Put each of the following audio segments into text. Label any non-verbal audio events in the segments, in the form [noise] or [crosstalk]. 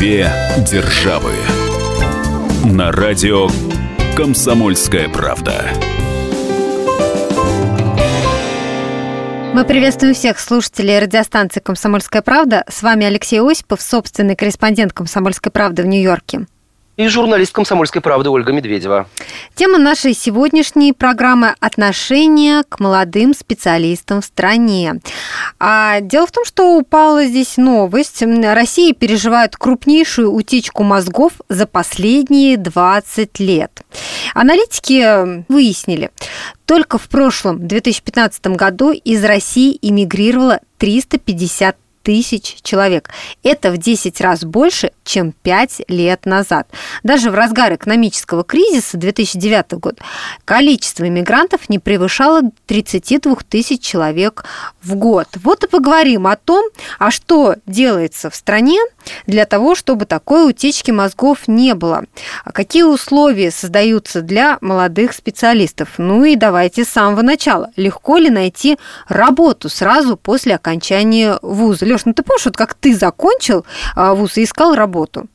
Две державы. На радио Комсомольская правда. Мы приветствуем всех слушателей радиостанции «Комсомольская правда». С вами Алексей Осипов, собственный корреспондент «Комсомольской правды» в Нью-Йорке и журналист «Комсомольской правды» Ольга Медведева. Тема нашей сегодняшней программы – отношение к молодым специалистам в стране. А дело в том, что упала здесь новость. Россия переживает крупнейшую утечку мозгов за последние 20 лет. Аналитики выяснили, только в прошлом 2015 году из России эмигрировало 350 тысяч человек. Это в 10 раз больше, чем 5 лет назад. Даже в разгар экономического кризиса 2009 год количество иммигрантов не превышало 32 тысяч человек в год. Вот и поговорим о том, а что делается в стране для того, чтобы такой утечки мозгов не было. А какие условия создаются для молодых специалистов? Ну и давайте с самого начала. Легко ли найти работу сразу после окончания вуза? Ну ты помнишь, вот как ты закончил а, вуз и искал работу?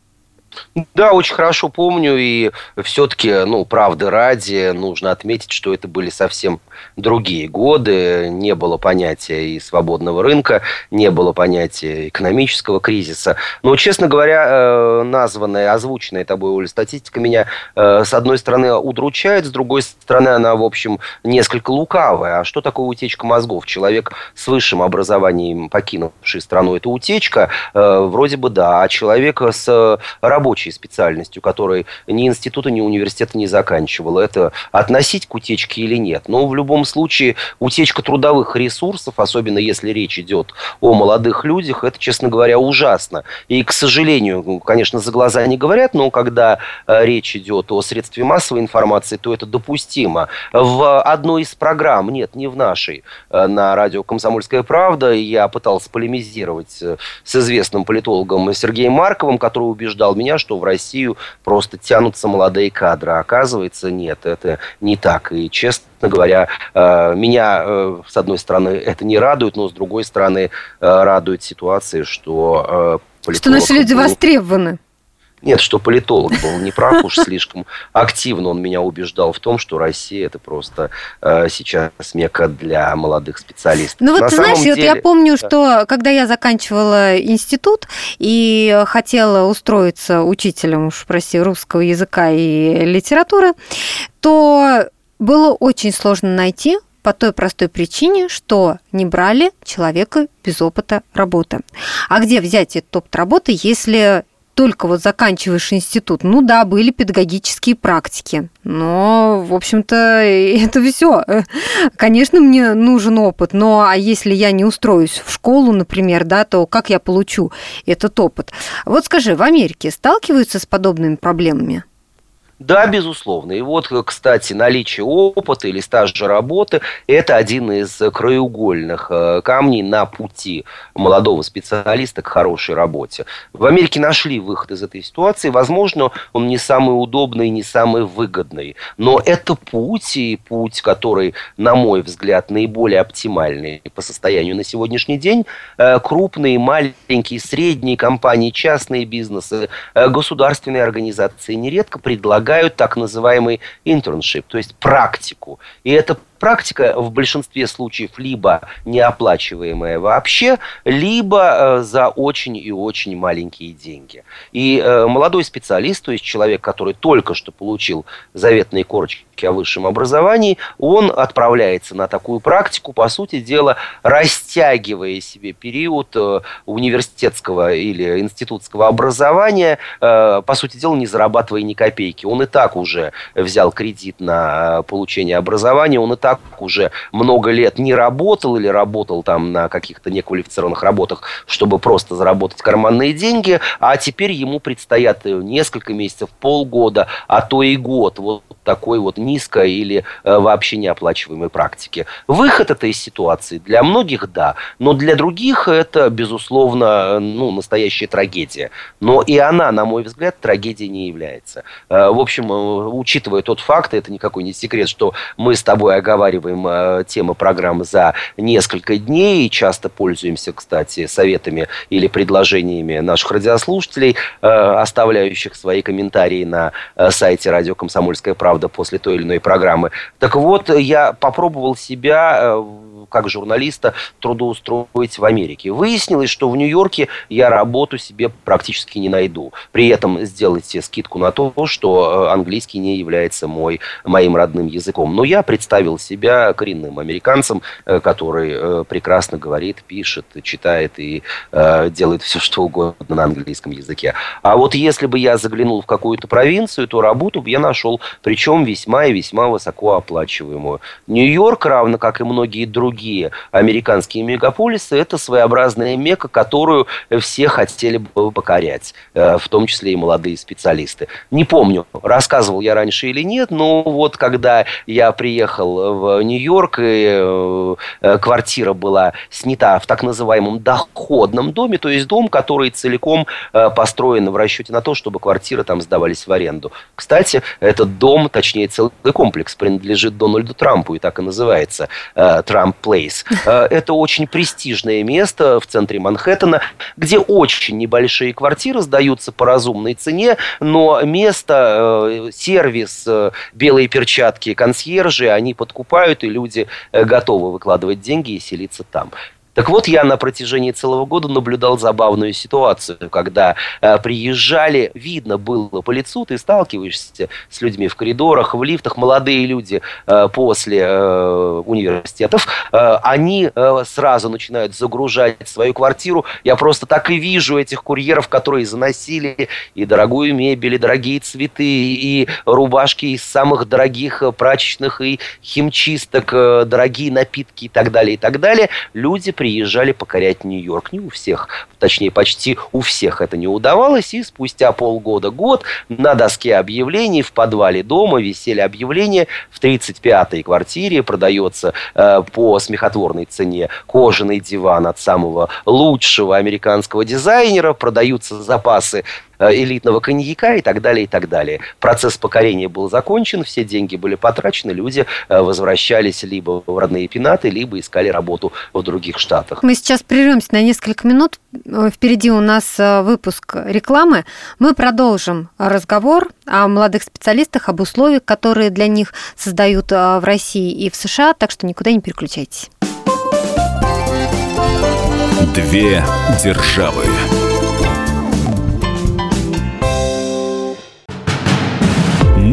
Да, очень хорошо помню, и все-таки, ну, правды ради, нужно отметить, что это были совсем другие годы, не было понятия и свободного рынка, не было понятия экономического кризиса. Но, честно говоря, э, названная, озвученная тобой, Оля, статистика меня, э, с одной стороны, удручает, с другой стороны, она, в общем, несколько лукавая. А что такое утечка мозгов? Человек с высшим образованием, покинувший страну, это утечка? Э, вроде бы да. А человек с рабочей специальностью, который ни института, ни университета не заканчивал, это относить к утечке или нет? Но в любом случае утечка трудовых ресурсов, особенно если речь идет о молодых людях, это, честно говоря, ужасно. И, к сожалению, конечно, за глаза не говорят, но когда э, речь идет о средстве массовой информации, то это допустимо. В одной из программ, нет, не в нашей, э, на радио «Комсомольская правда», я пытался полемизировать э, с известным политологом Сергеем Марковым, который убеждал меня, что в Россию просто тянутся молодые кадры. А оказывается, нет, это не так. И, честно говоря, Э, меня, э, с одной стороны, это не радует, но с другой стороны, э, радует ситуация, что Что наши люди востребованы. Нет, что политолог был не прав уж слишком активно. Он меня убеждал в том, что Россия это просто э, сейчас мека для молодых специалистов. Ну вот На ты знаешь, деле... вот я помню, что когда я заканчивала институт и хотела устроиться учителем, уж прости, русского языка и литературы, то было очень сложно найти по той простой причине, что не брали человека без опыта работы. А где взять этот опыт работы, если только вот заканчиваешь институт. Ну да, были педагогические практики, но, в общем-то, [laughs] это все. Конечно, мне нужен опыт, но а если я не устроюсь в школу, например, да, то как я получу этот опыт? Вот скажи, в Америке сталкиваются с подобными проблемами? Да, безусловно. И вот, кстати, наличие опыта или стажа работы – это один из краеугольных э, камней на пути молодого специалиста к хорошей работе. В Америке нашли выход из этой ситуации. Возможно, он не самый удобный, не самый выгодный. Но это путь, и путь, который, на мой взгляд, наиболее оптимальный по состоянию на сегодняшний день. Э, крупные, маленькие, средние компании, частные бизнесы, э, государственные организации нередко предлагают предлагают так называемый internship, то есть практику. И это практика в большинстве случаев либо неоплачиваемая вообще, либо э, за очень и очень маленькие деньги. И э, молодой специалист, то есть человек, который только что получил заветные корочки о высшем образовании, он отправляется на такую практику, по сути дела, растягивая себе период э, университетского или институтского образования, по сути дела, не зарабатывая ни копейки. Он и так уже взял кредит на получение образования, он и так уже много лет не работал или работал там на каких-то неквалифицированных работах, чтобы просто заработать карманные деньги, а теперь ему предстоят несколько месяцев, полгода, а то и год вот такой вот низкой или э, вообще неоплачиваемой практики. Выход этой ситуации для многих – да, но для других это, безусловно, ну, настоящая трагедия. Но и она, на мой взгляд, трагедией не является. Э, в общем, э, учитывая тот факт, это никакой не секрет, что мы с тобой оговаривали проговариваем э, темы программы за несколько дней и часто пользуемся, кстати, советами или предложениями наших радиослушателей, э, оставляющих свои комментарии на э, сайте радио «Комсомольская правда» после той или иной программы. Так вот, я попробовал себя э, как журналиста трудоустроить в Америке. Выяснилось, что в Нью-Йорке я работу себе практически не найду. При этом сделайте скидку на то, что э, английский не является мой, моим родным языком. Но я представил себя коренным американцем, э, который э, прекрасно говорит, пишет, читает и делает все, что угодно на английском языке. А вот если бы я заглянул в какую-то провинцию, то работу бы я нашел, причем весьма и весьма высокооплачиваемую. Нью-Йорк, равно как и многие другие другие американские мегаполисы, это своеобразная мека, которую все хотели бы покорять, э, в том числе и молодые специалисты. Не помню, рассказывал я раньше или нет, но вот когда я приехал в Нью-Йорк, и э, э, квартира была снята в так называемом доходном доме, то есть дом, который целиком построен в расчете на то, чтобы квартиры там сдавались в аренду. Кстати, этот дом, точнее целый комплекс, принадлежит Дональду Трампу и так и называется Трамп Place. Э, это очень престижное место в центре Манхэттена, где очень небольшие квартиры сдаются по разумной цене, но место, э, сервис, э, белые перчатки, консьержи, они подкупают, и люди готовы выкладывать деньги и селиться там. Так вот, я на протяжении целого года наблюдал забавную ситуацию, когда э, приезжали, видно было по лицу, ты сталкиваешься с людьми в коридорах, в лифтах, молодые люди э, после э, университетов, э, они э, сразу начинают загружать свою квартиру. Я просто так и вижу этих курьеров, которые заносили и дорогую мебель, и дорогие цветы, и рубашки из самых дорогих э, прачечных и химчисток, э, дорогие напитки и так далее, и так далее. Люди приезжали покорять Нью-Йорк. Не у всех, точнее, почти у всех это не удавалось. И спустя полгода, год на доске объявлений в подвале дома висели объявления. В 35-й квартире продается э, по смехотворной цене кожаный диван от самого лучшего американского дизайнера. Продаются запасы элитного коньяка и так далее, и так далее. Процесс покорения был закончен, все деньги были потрачены, люди э, возвращались либо в родные пенаты, либо искали работу в других штатах. Мы сейчас прервемся на несколько минут. Э, впереди у нас выпуск рекламы. Мы продолжим разговор о молодых специалистах, об условиях, которые для них создают в России и в США, так что никуда не переключайтесь. Две державы.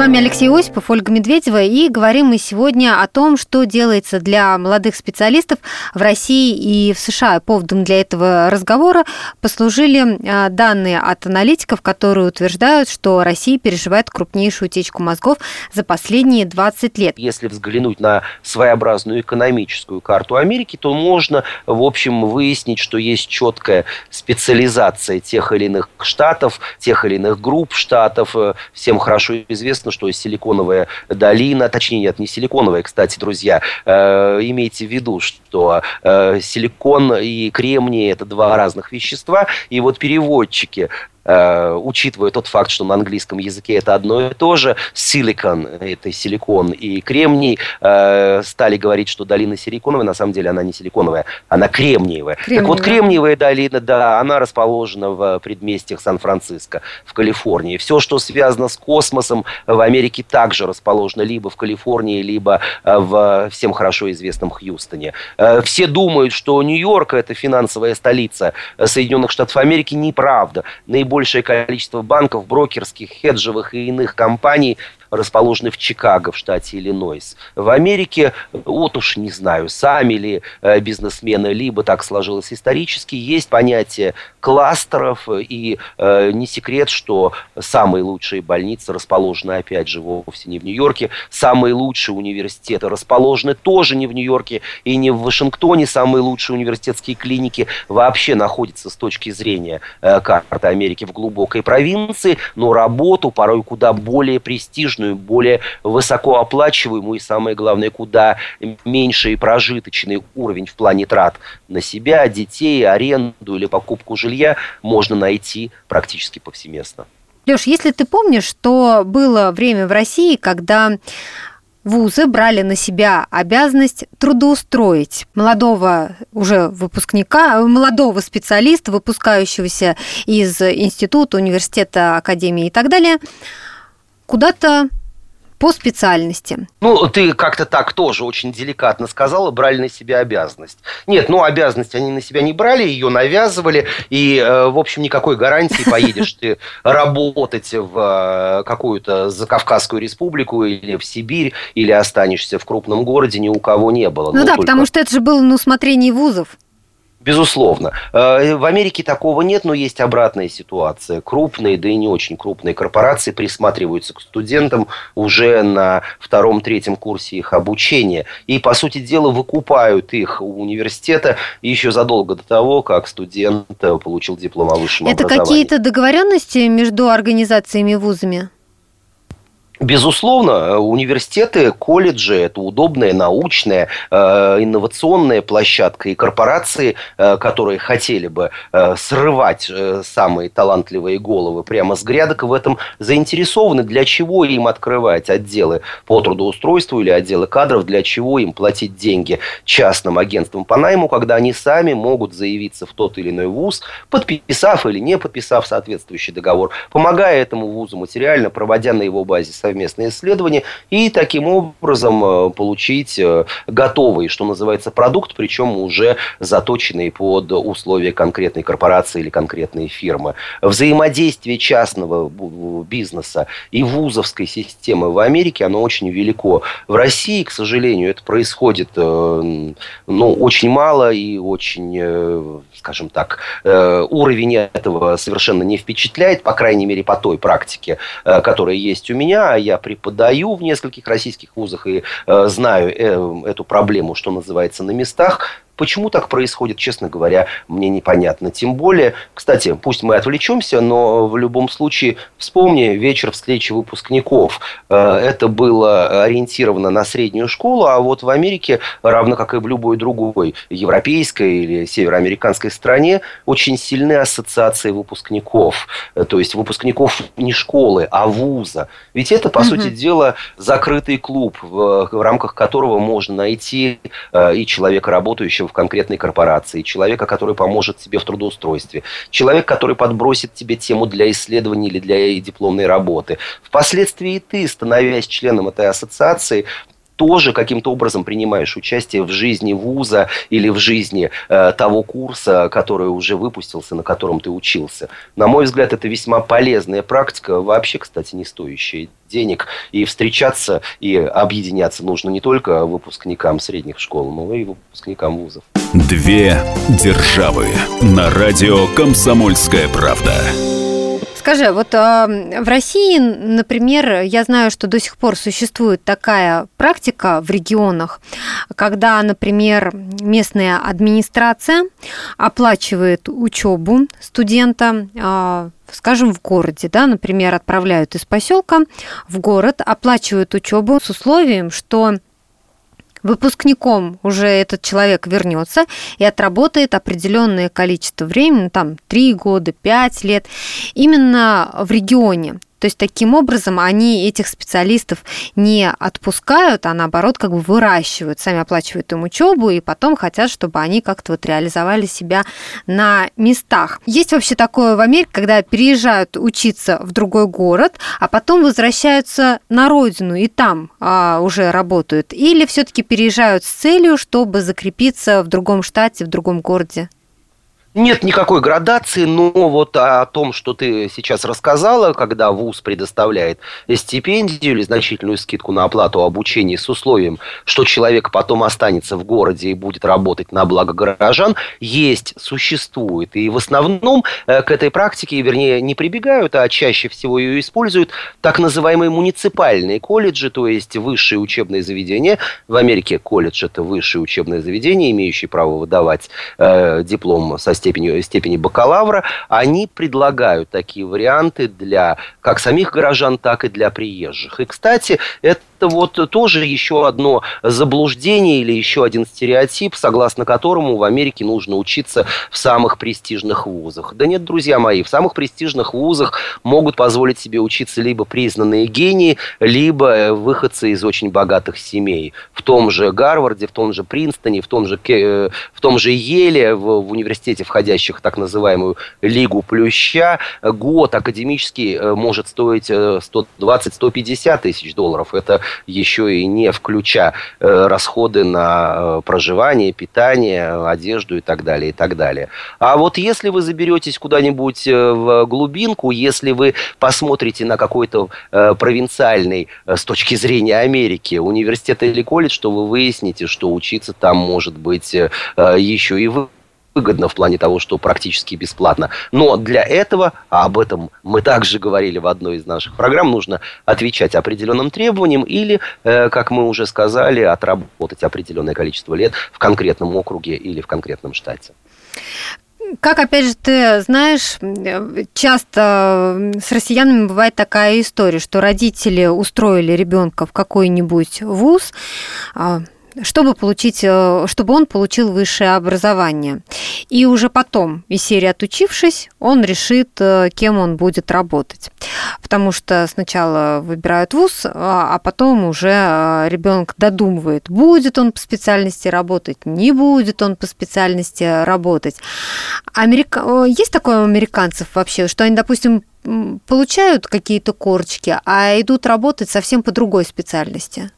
Вами Алексей Осипов, Ольга Медведева, и говорим мы сегодня о том, что делается для молодых специалистов в России и в США. Поводом для этого разговора послужили а, данные от аналитиков, которые утверждают, что Россия переживает крупнейшую утечку мозгов за последние 20 лет. Если взглянуть на своеобразную экономическую карту Америки, то можно, в общем, выяснить, что есть четкая специализация тех или иных штатов, тех или иных групп штатов. Всем хорошо известно, известно, что Силиконовая долина, точнее нет, не Силиконовая, кстати, друзья, э, имейте в виду, что э, силикон и кремний это два разных вещества, и вот переводчики Э, учитывая тот факт, что на английском языке это одно и то же, силикон, это силикон и кремний, э, стали говорить, что долина силиконовая, на самом деле она не силиконовая, она кремниевая. кремниевая. Так вот, кремниевая долина, да, она расположена в предместьях Сан-Франциско, в Калифорнии. Все, что связано с космосом в Америке, также расположено либо в Калифорнии, либо э, в всем хорошо известном Хьюстоне. Все думают, что Нью-Йорк – это финансовая столица Соединенных Штатов Америки. Неправда. Наибольшее количество банков, брокерских, хеджевых и иных компаний расположены в Чикаго, в штате Иллинойс. В Америке, вот уж не знаю, сами ли э, бизнесмены, либо так сложилось исторически, есть понятие кластеров, и э, не секрет, что самые лучшие больницы расположены, опять же, вовсе не в Нью-Йорке, самые лучшие университеты расположены тоже не в Нью-Йорке и не в Вашингтоне, самые лучшие университетские клиники вообще находятся с точки зрения э, карты Америки в глубокой провинции, но работу порой куда более престижную, более высокооплачиваемую и, самое главное, куда меньший прожиточный уровень в плане трат на себя, детей, аренду или покупку жилья можно найти практически повсеместно. Леш, если ты помнишь, что было время в России, когда вузы брали на себя обязанность трудоустроить молодого уже выпускника, молодого специалиста, выпускающегося из института, университета, академии и так далее, куда-то по специальности. Ну, ты как-то так тоже очень деликатно сказала, брали на себя обязанность. Нет, ну, обязанность они на себя не брали, ее навязывали, и, э, в общем, никакой гарантии поедешь ты работать в э, какую-то Закавказскую республику или в Сибирь, или останешься в крупном городе, ни у кого не было. Ну, ну да, потому что это же было на усмотрении вузов. Безусловно. Э, в Америке такого нет, но есть обратная ситуация. Крупные, да и не очень крупные корпорации присматриваются к студентам уже на втором-третьем курсе их обучения. И, по сути дела, выкупают их у университета еще задолго до того, как студент получил диплом о высшем Это образовании. Это какие-то договоренности между организациями и вузами? Безусловно, университеты, колледжи – это удобная научная, э, инновационная площадка. И корпорации, э, которые хотели бы э, срывать самые талантливые головы прямо с грядок, в этом заинтересованы. Для чего им открывать отделы по трудоустройству или отделы кадров? Для чего им платить деньги частным агентствам по найму, когда они сами могут заявиться в тот или иной вуз, подписав или не подписав соответствующий договор, помогая этому вузу материально, проводя на его базе совместные исследования и таким образом э, получить э, готовый, что называется, продукт, причем уже заточенный под условия конкретной корпорации или конкретной фирмы. Взаимодействие частного бизнеса и вузовской системы в Америке, оно очень велико. В России, к сожалению, это происходит э, ну, очень мало и очень, скажем так, уровень этого совершенно не впечатляет, по крайней мере, по той практике, которая есть у меня я преподаю в нескольких российских вузах и э, знаю э, эту проблему, что называется, на местах, Почему так происходит, честно говоря, мне непонятно. Тем более, кстати, пусть мы отвлечемся, но в любом случае вспомни вечер встречи выпускников. Э, это было ориентировано на среднюю школу, а вот в Америке, равно как и в любой другой европейской или североамериканской стране, очень сильны ассоциации выпускников. Э, то есть выпускников не школы, а вуза. Ведь это, по угу. сути дела, закрытый клуб, в, в рамках которого можно найти э, и человека, работающего в конкретной корпорации, человека, который поможет тебе в трудоустройстве, человек, который подбросит тебе тему для исследований или для дипломной работы. Впоследствии ты, становясь членом этой ассоциации, тоже каким-то образом принимаешь участие в жизни вуза или в жизни э, того курса, который уже выпустился, на котором ты учился. На мой взгляд, это весьма полезная практика, вообще, кстати, не стоящая денег. И встречаться и объединяться нужно не только выпускникам средних школ, но и выпускникам вузов. Две державы на радио «Комсомольская правда». Скажи, вот э, в России, например, я знаю, что до сих пор существует такая практика в регионах, когда, например, местная администрация оплачивает учебу студента, э, скажем, в городе, да, например, отправляют из поселка в город, оплачивают учебу с условием, что выпускником уже этот человек вернется и отработает определенное количество времени, ну, там 3 года, 5 лет, именно в регионе. То есть таким образом они этих специалистов не отпускают, а наоборот как бы выращивают, сами оплачивают им учебу и потом хотят, чтобы они как-то вот реализовали себя на местах. Есть вообще такое в Америке, когда переезжают учиться в другой город, а потом возвращаются на родину и там а, уже работают, или все-таки переезжают с целью, чтобы закрепиться в другом штате, в другом городе? Нет никакой градации, но вот о том, что ты сейчас рассказала, когда ВУЗ предоставляет стипендию или значительную скидку на оплату обучения с условием, что человек потом останется в городе и будет работать на благо горожан, есть, существует. И в основном э, к этой практике, вернее, не прибегают, а чаще всего ее используют так называемые муниципальные колледжи, то есть высшие учебные заведения. В Америке колледж – это высшее учебное заведение, имеющее право выдавать э, диплом со степенью, степени бакалавра, они предлагают такие варианты для как самих горожан, так и для приезжих. И, кстати, это вот тоже еще одно заблуждение или еще один стереотип, согласно которому в Америке нужно учиться в самых престижных вузах. Да нет, друзья мои, в самых престижных вузах могут позволить себе учиться либо признанные гении, либо выходцы из очень богатых семей. В том же Гарварде, в том же Принстоне, в том же, э, в том же Еле, в, в университете, входящих в так называемую Лигу Плюща, год академический э, может стоить 120-150 э, тысяч долларов. Это еще и не включая э, расходы на э, проживание, питание, одежду и так далее, и так далее. А вот если вы заберетесь куда-нибудь э, в глубинку, если вы посмотрите на какой-то провинциальный с точки зрения Америки университет или колледж, то вы выясните, что учиться там может быть еще и вы выгодно в плане того, что практически бесплатно. Но для этого, а об этом мы также говорили в одной из наших программ, нужно отвечать определенным требованиям или, э, как мы уже сказали, отработать определенное количество лет в конкретном округе или в конкретном штате. Как, опять же, ты знаешь, часто с россиянами бывает такая история, что родители устроили ребенка в какой-нибудь вуз, а, чтобы получить, э, чтобы он получил высшее образование. И уже потом, из серии отучившись, он решит, э, кем он будет работать. Потому что сначала выбирают вуз, а, а потом уже э, ребенок додумывает, будет он по специальности работать, не будет он по специальности работать. Америка... Есть такое у американцев вообще, что они, допустим, получают какие-то корочки, а идут работать совсем по другой специальности?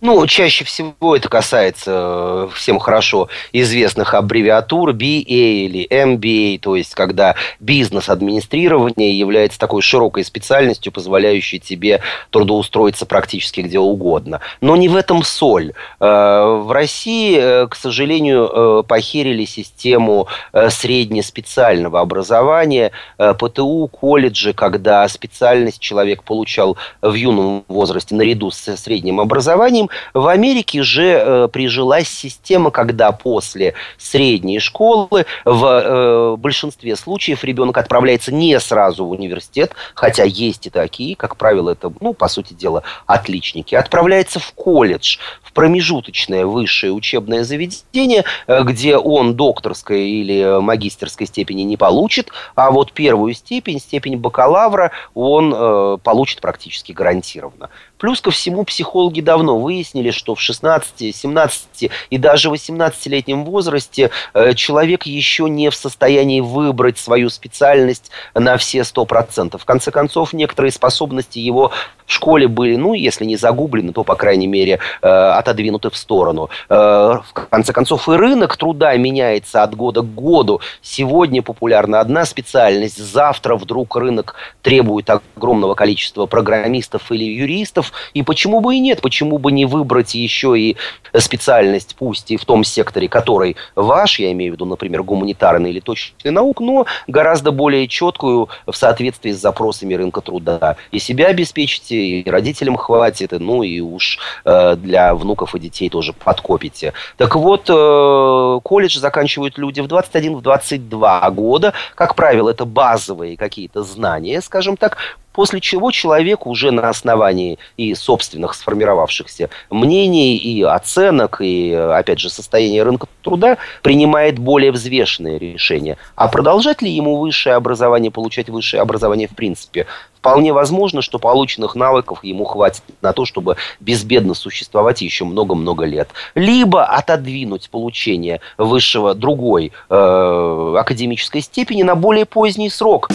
Ну, чаще всего это касается э, всем хорошо известных аббревиатур BA или MBA, то есть когда бизнес-администрирование является такой широкой специальностью, позволяющей тебе трудоустроиться практически где угодно. Но не в этом соль. Э, в России, э, к сожалению, похерили систему среднеспециального образования, ПТУ, колледжи, когда специальность человек получал в юном возрасте наряду с средним образованием, в Америке же э, прижилась система, когда после средней школы в э, большинстве случаев ребенок отправляется не сразу в университет, хотя есть и такие, как правило, это, ну, по сути дела, отличники, отправляется в колледж, в промежуточное высшее учебное заведение, э, где он докторской или магистерской степени не получит, а вот первую степень, степень бакалавра, он э, получит практически гарантированно. Плюс ко всему психологи давно выяснили, что в 16, 17 и даже 18-летнем возрасте э, человек еще не в состоянии выбрать свою специальность на все 100%. В конце концов, некоторые способности его в школе были, ну, если не загублены, то, по крайней мере, э, отодвинуты в сторону. Э, в конце концов, и рынок труда меняется от года к году. Сегодня популярна одна специальность, завтра вдруг рынок требует огромного количества программистов или юристов. И почему бы и нет? Почему бы не выбрать еще и специальность, пусть и в том секторе, который ваш, я имею в виду, например, гуманитарный или точный наук, но гораздо более четкую в соответствии с запросами рынка труда. И себя обеспечите, и родителям хватит, ну и уж э, для внуков и детей тоже подкопите. Так вот, э, колледж заканчивают люди в 21-22 года. Как правило, это базовые какие-то знания, скажем так, после чего человек уже на основании и собственных сформировавшихся мнений, и оценок, и, опять же, состояния рынка труда принимает более взвешенные решения. А продолжать ли ему высшее образование, получать высшее образование в принципе? Вполне возможно, что полученных навыков ему хватит на то, чтобы безбедно существовать еще много-много лет. Либо отодвинуть получение высшего другой э, академической степени на более поздний срок.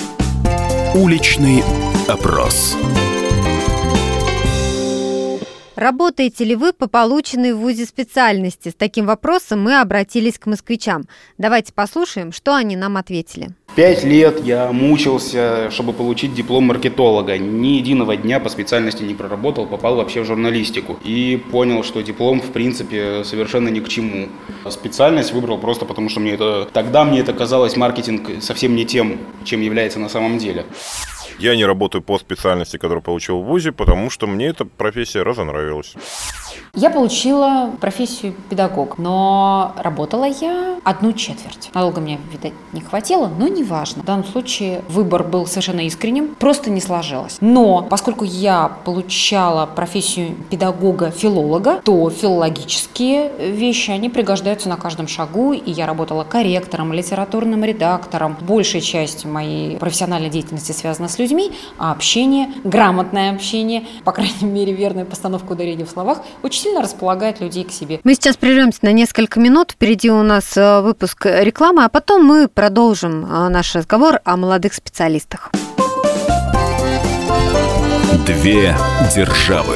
Уличный опрос. Работаете ли вы по полученной в ВУЗе специальности? С таким вопросом мы обратились к москвичам. Давайте послушаем, что они нам ответили. Пять лет я мучился, чтобы получить диплом маркетолога. Ни единого дня по специальности не проработал, попал вообще в журналистику. И понял, что диплом, в принципе, совершенно ни к чему. Специальность выбрал просто потому, что мне это... Тогда мне это казалось маркетинг совсем не тем, чем является на самом деле. Я не работаю по специальности, которую получил в ВУЗе, потому что мне эта профессия разонравилась. Я получила профессию педагог, но работала я одну четверть. Надолго мне, видать, не хватило, но не важно. В данном случае выбор был совершенно искренним, просто не сложилось. Но поскольку я получала профессию педагога-филолога, то филологические вещи, они пригождаются на каждом шагу, и я работала корректором, литературным редактором. Большая часть моей профессиональной деятельности связана с людьми, а общение, грамотное общение, по крайней мере, верная постановка ударения в словах, очень сильно располагает людей к себе. Мы сейчас прервемся на несколько минут. Впереди у нас э, выпуск рекламы, а потом мы продолжим э, наш разговор о молодых специалистах. Две державы.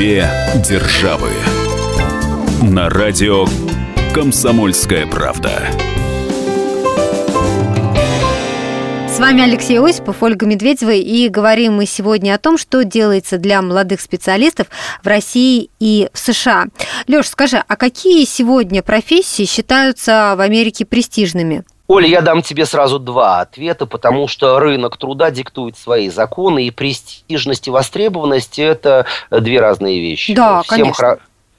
Две державы. На радио Комсомольская правда. С вами Алексей Осипов, Ольга Медведева, и говорим мы сегодня о том, что делается для молодых специалистов в России и в США. Леш, скажи, а какие сегодня профессии считаются в Америке престижными? Оля, я дам тебе сразу два ответа, потому что рынок труда диктует свои законы, и престижность и востребованность – это две разные вещи. Да, Всем конечно. Хра-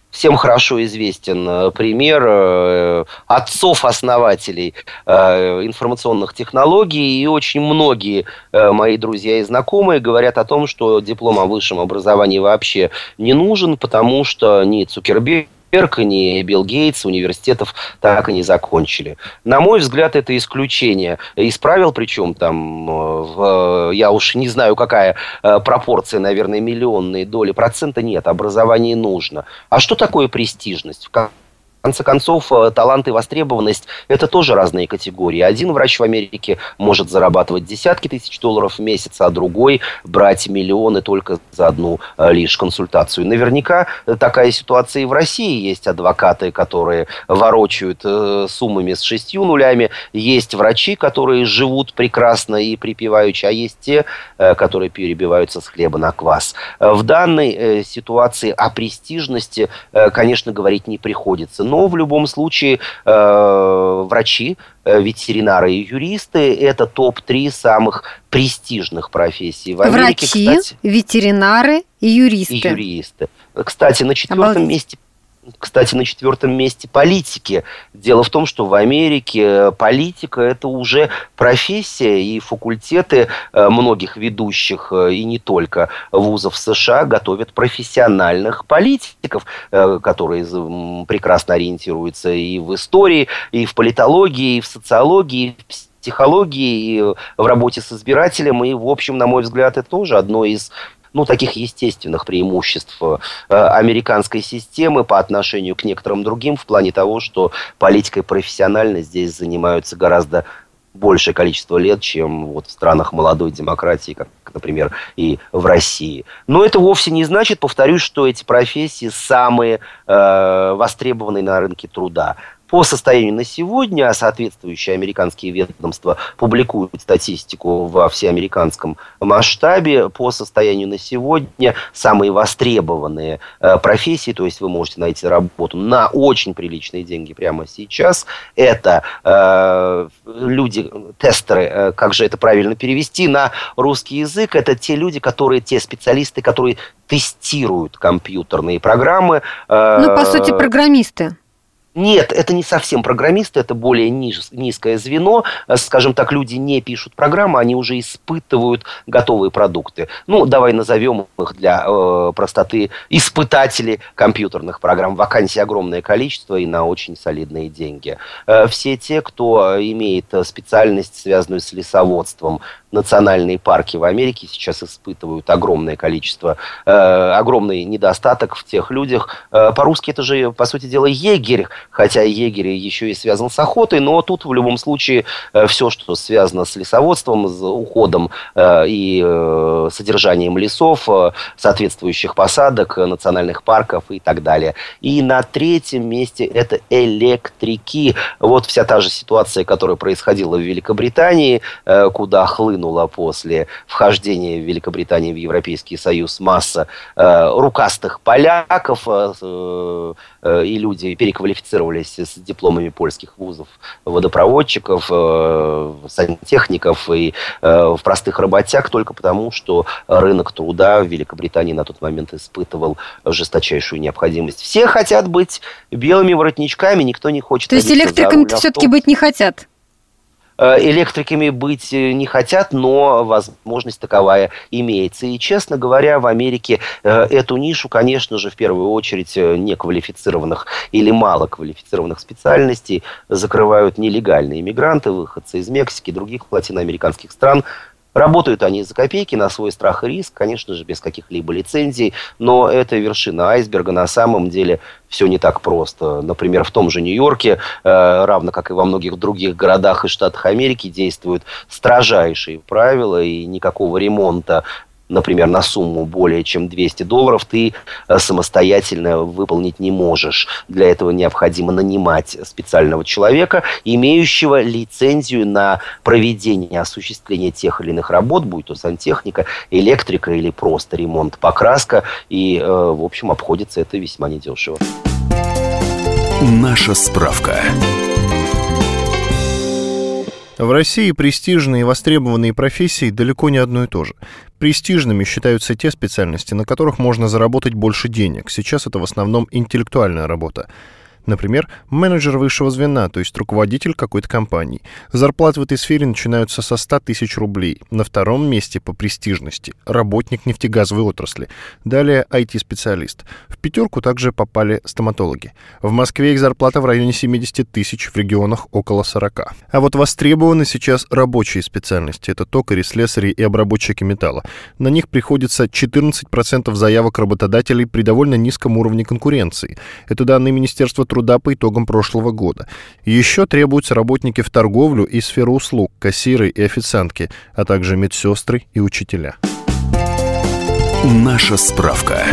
Всем хорошо известен э, пример э, отцов-основателей э, информационных технологий, и очень многие мои друзья и знакомые говорят о том, что диплом о высшем образовании вообще не нужен, потому что ни Цукерберг, Берг, ни Билл Гейтс университетов так и не закончили. На мой взгляд, это исключение. Исправил, причем там, э, в, я уж не знаю, какая э, пропорция, наверное, миллионные доли процента нет, образование нужно. А что такое престижность? Конце концов, э, талант и востребованность – это тоже разные категории. Один врач в Америке может зарабатывать десятки тысяч долларов в месяц, а другой брать миллионы только за одну э, лишь консультацию. Наверняка э, такая ситуация и в России. Есть адвокаты, которые ворочают суммами с шестью нулями. Есть врачи, которые живут прекрасно и припеваючи, а есть те, которые перебиваются с хлеба на квас. В данной ситуации о престижности, конечно, говорить не приходится но в любом случае э, врачи, э, ветеринары и юристы – это топ-3 самых престижных профессий в Америке. Врачи, кстати, ветеринары и юристы. И юристы. Кстати, на четвертом Обалдеть. месте кстати, на четвертом месте политики. Дело в том, что в Америке политика это уже профессия, и факультеты э, многих ведущих, э, и не только вузов США, готовят профессиональных политиков, э, которые прекрасно ориентируются и в истории, и в политологии, и в социологии, и в психологии, и в работе с избирателем. И, в общем, на мой взгляд, это тоже одно из ну, таких естественных преимуществ э, американской системы по отношению к некоторым другим в плане того, что политикой профессионально здесь занимаются гораздо большее количество лет, чем вот в странах молодой демократии, как, например, и в России. Но это вовсе не значит, повторюсь, что эти профессии самые э, востребованные на рынке труда. По состоянию на сегодня а соответствующие американские ведомства публикуют статистику во всеамериканском масштабе. По состоянию на сегодня самые востребованные э, профессии, то есть вы можете найти работу на очень приличные деньги прямо сейчас, это э, люди, тестеры, э, как же это правильно перевести на русский язык, это те люди, которые, те специалисты, которые тестируют компьютерные программы. Ну, по сути, программисты. Нет, это не совсем программисты, это более низ, низкое звено. Э, скажем так, люди не пишут программы, они уже испытывают готовые продукты. Ну, давай назовем их для э, простоты испытатели компьютерных программ. Вакансий огромное количество и на очень солидные деньги. Э, все те, кто имеет специальность, связанную с лесоводством, национальные парки в Америке сейчас испытывают огромное количество, э, огромный недостаток в тех людях. Э, по-русски это же, по сути дела, егерь, хотя егерь еще и связан с охотой, но тут в любом случае э, все, что связано с лесоводством, с уходом э, и э, содержанием лесов, э, соответствующих посадок, национальных парков и так далее. И на третьем месте это электрики. Вот вся та же ситуация, которая происходила в Великобритании, э, куда хлынули хлынула после вхождения Великобритании в Европейский Союз масса э, рукастых поляков, э, э, и люди переквалифицировались с дипломами польских вузов водопроводчиков, э, сантехников и э, в простых работяг только потому, что рынок труда в Великобритании на тот момент испытывал жесточайшую необходимость. Все хотят быть белыми воротничками, никто не хочет... То есть электриками все-таки быть не хотят? Э, электриками быть э, не хотят, но возможность таковая имеется. И, честно говоря, в Америке э, эту нишу, конечно же, в первую очередь неквалифицированных или малоквалифицированных специальностей закрывают нелегальные иммигранты, выходцы из Мексики, других латиноамериканских стран, Работают они за копейки на свой страх и риск, конечно же, без каких-либо лицензий, но это вершина айсберга. На самом деле все не так просто. Например, в том же Нью-Йорке, э, равно как и во многих других городах и штатах Америки, действуют строжайшие правила, и никакого ремонта например, на сумму более чем 200 долларов, ты э, самостоятельно выполнить не можешь. Для этого необходимо нанимать специального человека, имеющего лицензию на проведение, осуществление тех или иных работ, будь то сантехника, электрика или просто ремонт, покраска. И, э, в общем, обходится это весьма недешево. Наша справка. В России престижные и востребованные профессии далеко не одно и то же. Престижными считаются те специальности, на которых можно заработать больше денег. Сейчас это в основном интеллектуальная работа. Например, менеджер высшего звена, то есть руководитель какой-то компании. Зарплаты в этой сфере начинаются со 100 тысяч рублей. На втором месте по престижности – работник нефтегазовой отрасли. Далее – IT-специалист. В пятерку также попали стоматологи. В Москве их зарплата в районе 70 тысяч, в регионах около 40. А вот востребованы сейчас рабочие специальности. Это токари, слесари и обработчики металла. На них приходится 14% заявок работодателей при довольно низком уровне конкуренции. Это данные Министерства труда по итогам прошлого года. Еще требуются работники в торговлю и сферу услуг, кассиры и официантки, а также медсестры и учителя. Наша справка.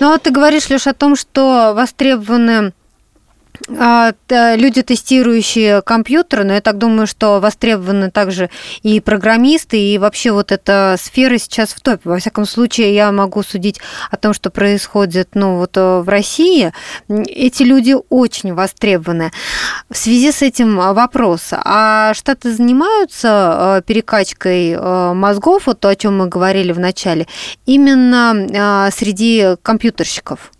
Ну, вот ты говоришь, лишь о том, что востребованы а, люди, тестирующие компьютеры, но я так думаю, что востребованы также и программисты, и вообще вот эта сфера сейчас в топе. Во всяком случае, я могу судить о том, что происходит ну, вот э, в России. Эти люди очень востребованы. В связи с этим вопрос. А Штаты занимаются э, перекачкой э, мозгов, вот то, о чем мы говорили в начале, именно среди компьютерщиков?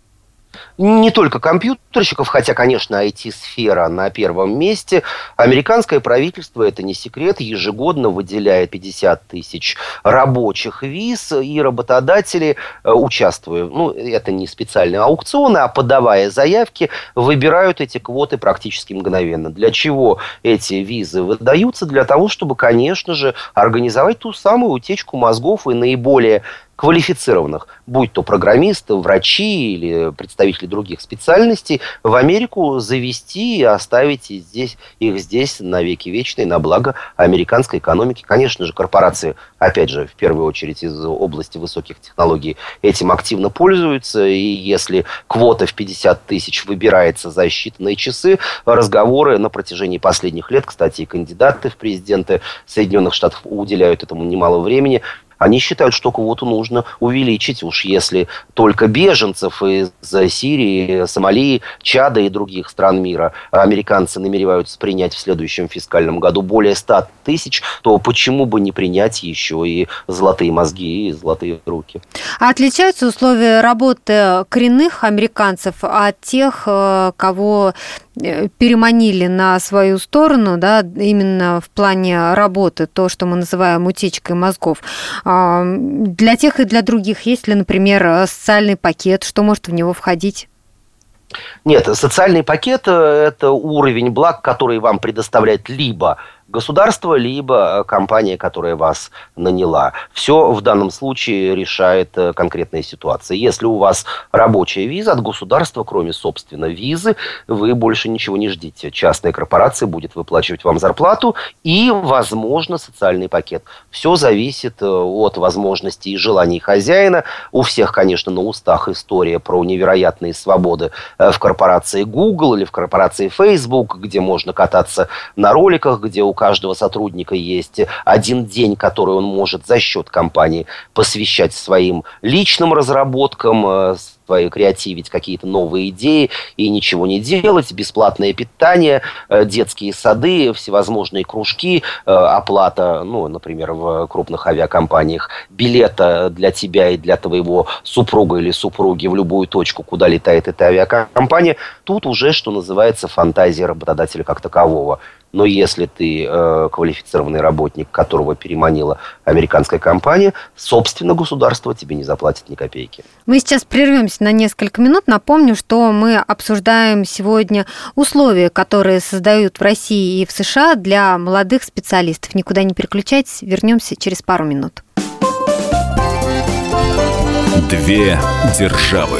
Не только компьютерщиков, хотя, конечно, IT-сфера на первом месте. Американское правительство, это не секрет, ежегодно выделяет 50 тысяч рабочих виз, и работодатели, э, участвуя, ну, это не специальные аукционы, а подавая заявки, выбирают эти квоты практически мгновенно. Для чего эти визы выдаются? Для того, чтобы, конечно же, организовать ту самую утечку мозгов и наиболее квалифицированных, будь то программисты, врачи или представители других специальностей, в Америку завести и оставить здесь, их здесь на веки вечные, на благо американской экономики. Конечно же, корпорации, опять же, в первую очередь из области высоких технологий, этим активно пользуются. И если квота в 50 тысяч выбирается за считанные часы, разговоры на протяжении последних лет, кстати, и кандидаты в президенты Соединенных Штатов уделяют этому немало времени, Они считают, что квоту нужно увеличить, уж если только беженцев из Сирии, Сомали, Чада и других стран мира американцы намереваются принять в следующем фискальном году более 100 тысяч, то почему бы не принять еще и золотые мозги и золотые руки? А отличаются условия работы коренных американцев от тех, э, кого э, переманили на свою сторону, да, именно в плане работы, то, что мы называем утечкой мозгов. А, для тех и для других есть ли, например, социальный пакет, что может в него входить? Нет, социальный пакет – это уровень благ, который вам предоставляет либо государство, либо э, компания, которая вас наняла. Все в данном случае решает э, конкретная ситуация. Если у вас рабочая виза от государства, кроме, собственно, визы, вы больше ничего не ждите. Частная корпорация будет выплачивать вам зарплату и, возможно, социальный пакет. Все зависит э, от возможностей и желаний хозяина. У всех, конечно, на устах история про невероятные свободы в корпорации Google или в корпорации Facebook, где можно кататься на роликах, где у каждого сотрудника есть один день, который он может за счет компании посвящать своим личным разработкам, э, свои креативить какие-то новые идеи и ничего не делать, бесплатное питание, э, детские сады, всевозможные кружки, э, оплата, ну, например, в крупных авиакомпаниях, билета для тебя и для твоего супруга или супруги в любую точку, куда летает эта авиакомпания, тут уже, что называется, фантазия работодателя как такового. Но если ты э, квалифицированный работник, которого переманила американская компания, собственно, государство тебе не заплатит ни копейки. Мы сейчас прервемся на несколько минут. Напомню, что мы обсуждаем сегодня условия, которые создают в России и в США для молодых специалистов. Никуда не переключайтесь, вернемся через пару минут. Две державы.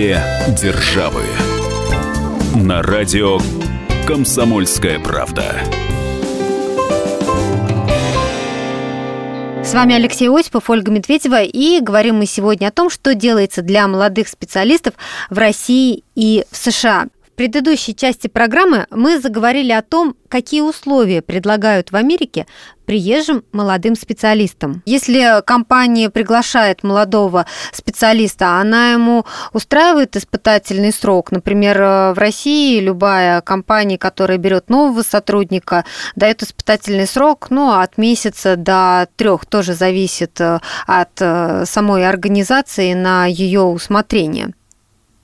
Две державы. На радио «Комсомольская правда». С вами Алексей Осипов, Ольга Медведева, и говорим мы сегодня о том, что делается для молодых специалистов в России и в США предыдущей части программы мы заговорили о том, какие условия предлагают в Америке приезжим молодым специалистам. Если компания приглашает молодого специалиста, она ему устраивает испытательный срок. Например, в России любая компания, которая берет нового сотрудника, дает испытательный срок ну, от месяца до трех. Тоже зависит э, от э, самой организации на ее усмотрение.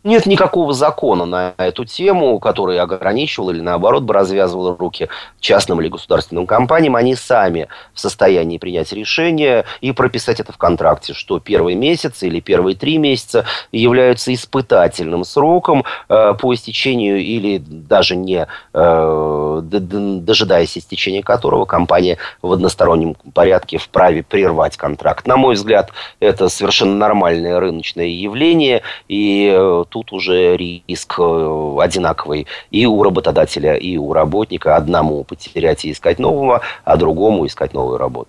Нет никакого закона на эту тему, который ограничивал или наоборот бы развязывал руки частным или государственным компаниям. Они сами в состоянии принять решение и прописать это в контракте, что первый месяц или первые три месяца являются испытательным сроком э, по истечению или даже не э, дожидаясь истечения которого компания в одностороннем порядке вправе прервать контракт. На мой взгляд, это совершенно нормальное рыночное явление, и э, тут уже риск э, одинаковый и у работодателя, и у работника. Одному потерять и искать нового, а другому искать новую работу.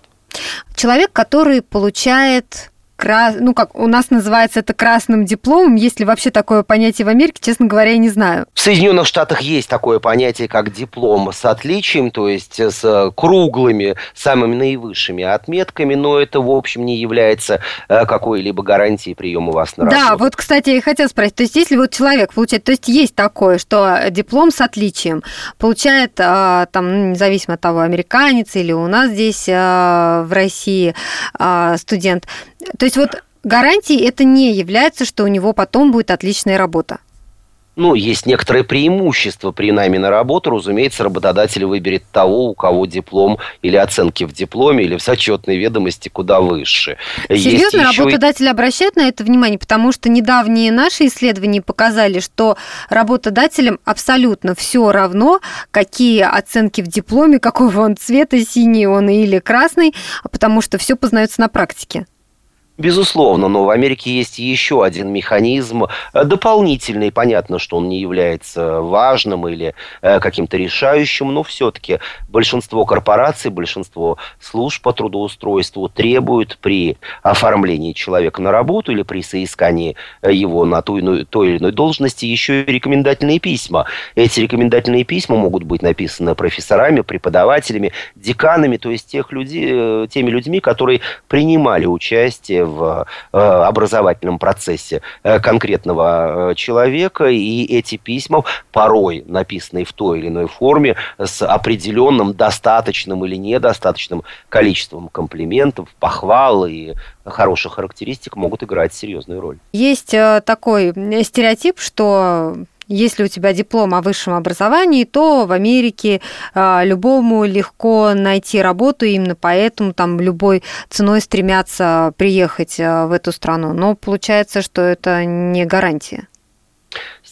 Человек, который получает крас... ну как у нас называется это красным дипломом, есть ли вообще такое понятие в Америке, честно говоря, я не знаю. В Соединенных Штатах есть такое понятие, как диплом с отличием, то есть с круглыми, самыми наивысшими отметками, но это, в общем, не является э, какой-либо гарантией приема вас на работу. Да, вот, кстати, я хотела спросить, то есть если вот человек получает, то есть есть такое, что диплом с отличием получает, э, там, ну, независимо от того, американец или у нас здесь э, в России студент, то есть вот гарантией это не является, что у него потом будет отличная работа. ну, есть некоторые преимущества при найме на работу. Разумеется, работодатель выберет того, у кого диплом или оценки в дипломе, или в зачетной ведомости куда выше. Серьезно, работодатель и... обращает на это внимание, потому что недавние наши исследования показали, что работодателям абсолютно все равно, какие оценки в дипломе, [laughs] какого он цвета, синий он или красный, потому что все познается на практике. Безусловно, но в Америке есть еще один механизм э, дополнительный. Понятно, что он не является важным или э, каким-то решающим, но все-таки большинство корпораций, большинство служб по трудоустройству требуют при оформлении человека на работу или при соискании э, его на ту иную, той или иной должности еще и рекомендательные письма. Эти рекомендательные письма могут быть написаны профессорами, преподавателями, деканами, то есть тех людей, теми людьми, которые принимали участие в э, образовательном процессе э, конкретного э, человека, и эти письма порой написанные в той или иной форме с определенным достаточным или недостаточным количеством комплиментов, похвал и хороших характеристик могут играть серьезную роль. Есть такой стереотип, что если у тебя диплом о высшем образовании, то в Америке э, любому легко найти работу, именно поэтому там любой ценой стремятся приехать э, в эту страну. Но получается, что это не гарантия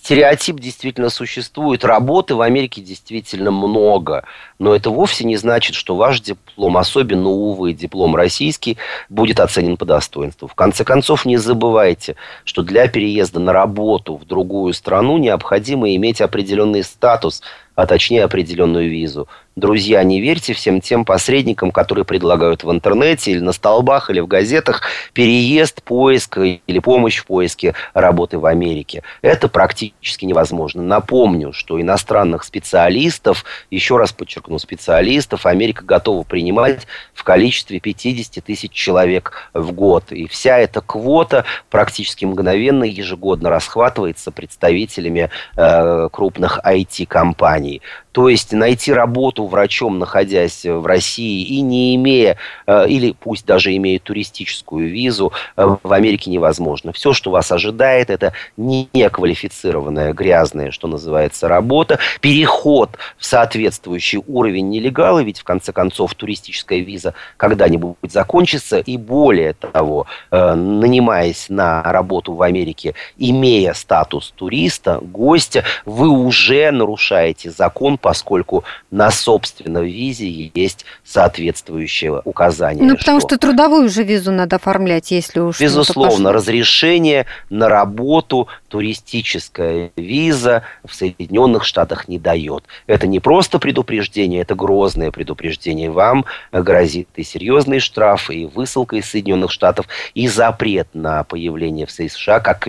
стереотип действительно существует, работы в Америке действительно много, но это вовсе не значит, что ваш диплом, особенно, увы, диплом российский, будет оценен по достоинству. В конце концов, не забывайте, что для переезда на работу в другую страну необходимо иметь определенный статус – а точнее определенную визу. Друзья, не верьте всем тем посредникам, которые предлагают в интернете или на столбах, или в газетах переезд, поиск или помощь в поиске работы в Америке. Это практически невозможно. Напомню, что иностранных специалистов, еще раз подчеркну, специалистов Америка готова принимать в количестве 50 тысяч человек в год. И вся эта квота практически мгновенно ежегодно расхватывается представителями э, крупных IT-компаний компании. То есть найти работу врачом, находясь в России и не имея, э, или пусть даже имея туристическую визу, э, в Америке невозможно. Все, что вас ожидает, это неквалифицированная, грязная, что называется, работа, переход в соответствующий уровень нелегала, ведь в конце концов туристическая виза когда-нибудь закончится, и более того, э, нанимаясь на работу в Америке, имея статус туриста, гостя, вы уже нарушаете закон поскольку на собственной визе есть соответствующее указание. Ну, потому что, что трудовую же визу надо оформлять, если уж... Безусловно, разрешение на работу, туристическая виза в Соединенных Штатах не дает. Это не просто предупреждение, это грозное предупреждение. Вам грозит и серьезный штраф, и высылка из Соединенных Штатов, и запрет на появление в США как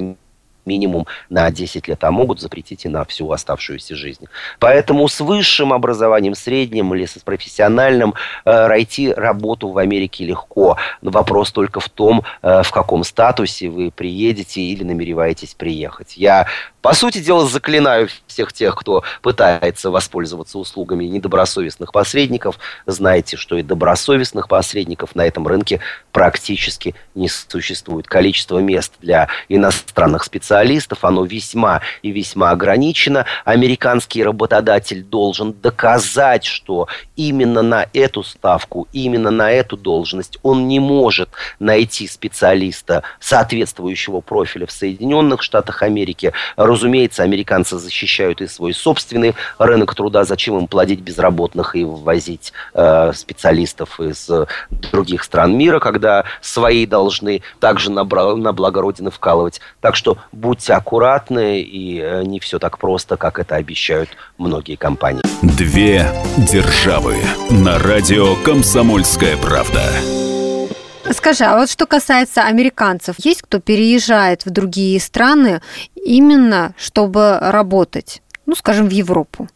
минимум на 10 лет, а могут запретить и на всю оставшуюся жизнь. Поэтому с высшим образованием, средним или с профессиональным э, найти работу в Америке легко. Вопрос только в том, э, в каком статусе вы приедете или намереваетесь приехать. Я по сути дела, заклинаю всех тех, кто пытается воспользоваться услугами недобросовестных посредников. Знайте, что и добросовестных посредников на этом рынке практически не существует. Количество мест для иностранных специалистов, оно весьма и весьма ограничено. Американский работодатель должен доказать, что именно на эту ставку, именно на эту должность он не может найти специалиста соответствующего профиля в Соединенных Штатах Америки, Разумеется, американцы защищают и свой собственный рынок труда. Зачем им плодить безработных и ввозить э, специалистов из других стран мира, когда свои должны также на, на благо Родины вкалывать. Так что будьте аккуратны, и э, не все так просто, как это обещают многие компании. Две державы на радио «Комсомольская правда». Скажи, а вот что касается американцев, есть кто переезжает в другие страны именно чтобы работать? Ну, скажем, в Европу.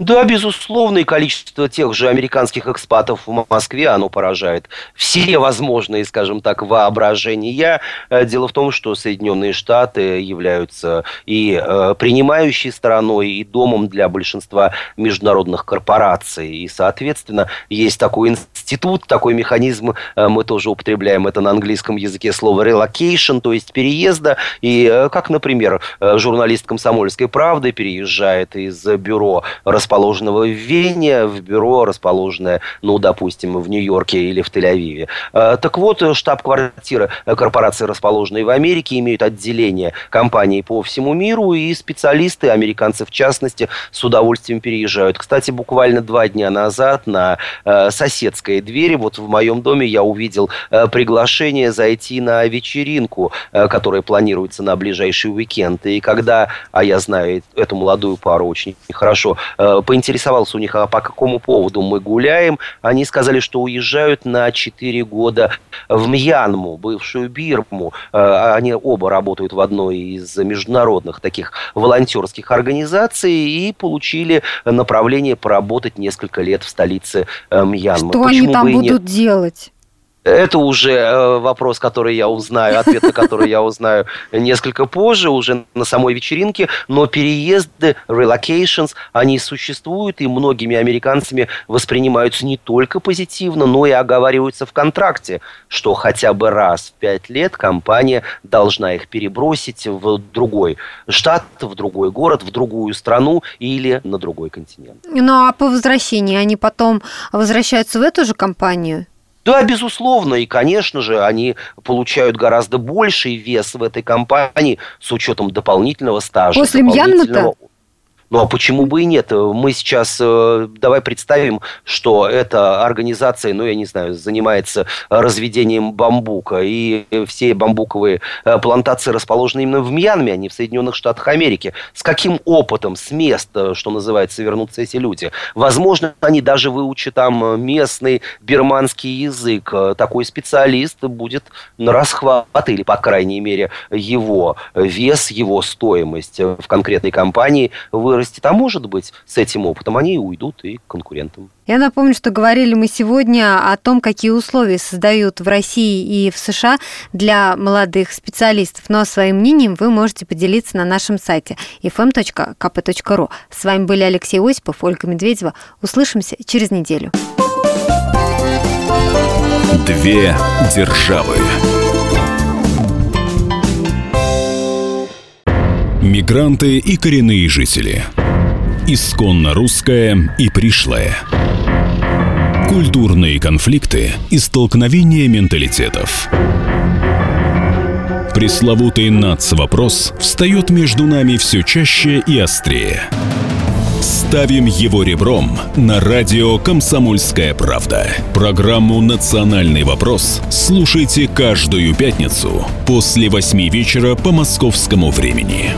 Да, безусловно, и количество тех же американских экспатов в Москве, оно поражает все возможные, скажем так, воображения. Э, дело в том, что Соединенные Штаты являются и э, принимающей стороной, и домом для большинства международных корпораций. И, соответственно, есть такой институт, такой механизм, э, мы тоже употребляем это на английском языке слово relocation, то есть переезда. И, как, например, журналист «Комсомольской правды» переезжает из бюро расположенного в Вене, в бюро, расположенное, ну, допустим, в Нью-Йорке или в Тель-Авиве. А, так вот, штаб-квартира корпорации, расположенной в Америке, имеют отделение компаний по всему миру, и специалисты, американцы в частности, с удовольствием переезжают. Кстати, буквально два дня назад на э, соседской двери, вот в моем доме я увидел э, приглашение зайти на вечеринку, э, которая планируется на ближайший уикенд. И когда, а я знаю эту молодую пару очень хорошо, Э, поинтересовался у них, а по какому поводу мы гуляем. Они сказали, что уезжают на 4 года в Мьянму, бывшую Бирму. Э, они оба работают в одной из международных таких волонтерских организаций и получили направление поработать несколько лет в столице э, Мьянмы. Что Почему они там будут нет? делать? Это уже э, вопрос, который я узнаю, ответ на который я узнаю несколько позже, уже на самой вечеринке. Но переезды, relocations, они существуют, и многими американцами воспринимаются не только позитивно, но и оговариваются в контракте, что хотя бы раз в пять лет компания должна их перебросить в другой штат, в другой город, в другую страну или на другой континент. Ну а по возвращении они потом возвращаются в эту же компанию? Да, безусловно, и, конечно же, они получают гораздо больший вес в этой компании с учетом дополнительного стажа. После дополнительного... Ну а почему бы и нет? Мы сейчас, э, давай представим, что эта организация, ну я не знаю, занимается разведением бамбука, и все бамбуковые э, плантации расположены именно в Мьянме, а не в Соединенных Штатах Америки. С каким опытом, с места, что называется, вернутся эти люди? Возможно, они даже выучат там местный бирманский язык. Такой специалист будет на расхват, или, по крайней мере, его вес, его стоимость в конкретной компании вырастет вырастет. А может быть, с этим опытом они и уйдут и к конкурентам. Я напомню, что говорили мы сегодня о том, какие условия создают в России и в США для молодых специалистов. Но своим мнением вы можете поделиться на нашем сайте fm.kp.ru. С вами были Алексей Осипов, Ольга Медведева. Услышимся через неделю. Две державы. Мигранты и коренные жители. Исконно русская и пришлая. Культурные конфликты и столкновения менталитетов. Пресловутый НАЦ-вопрос встает между нами все чаще и острее. Ставим его ребром на радио «Комсомольская правда». Программу «Национальный вопрос» слушайте каждую пятницу после восьми вечера по московскому времени.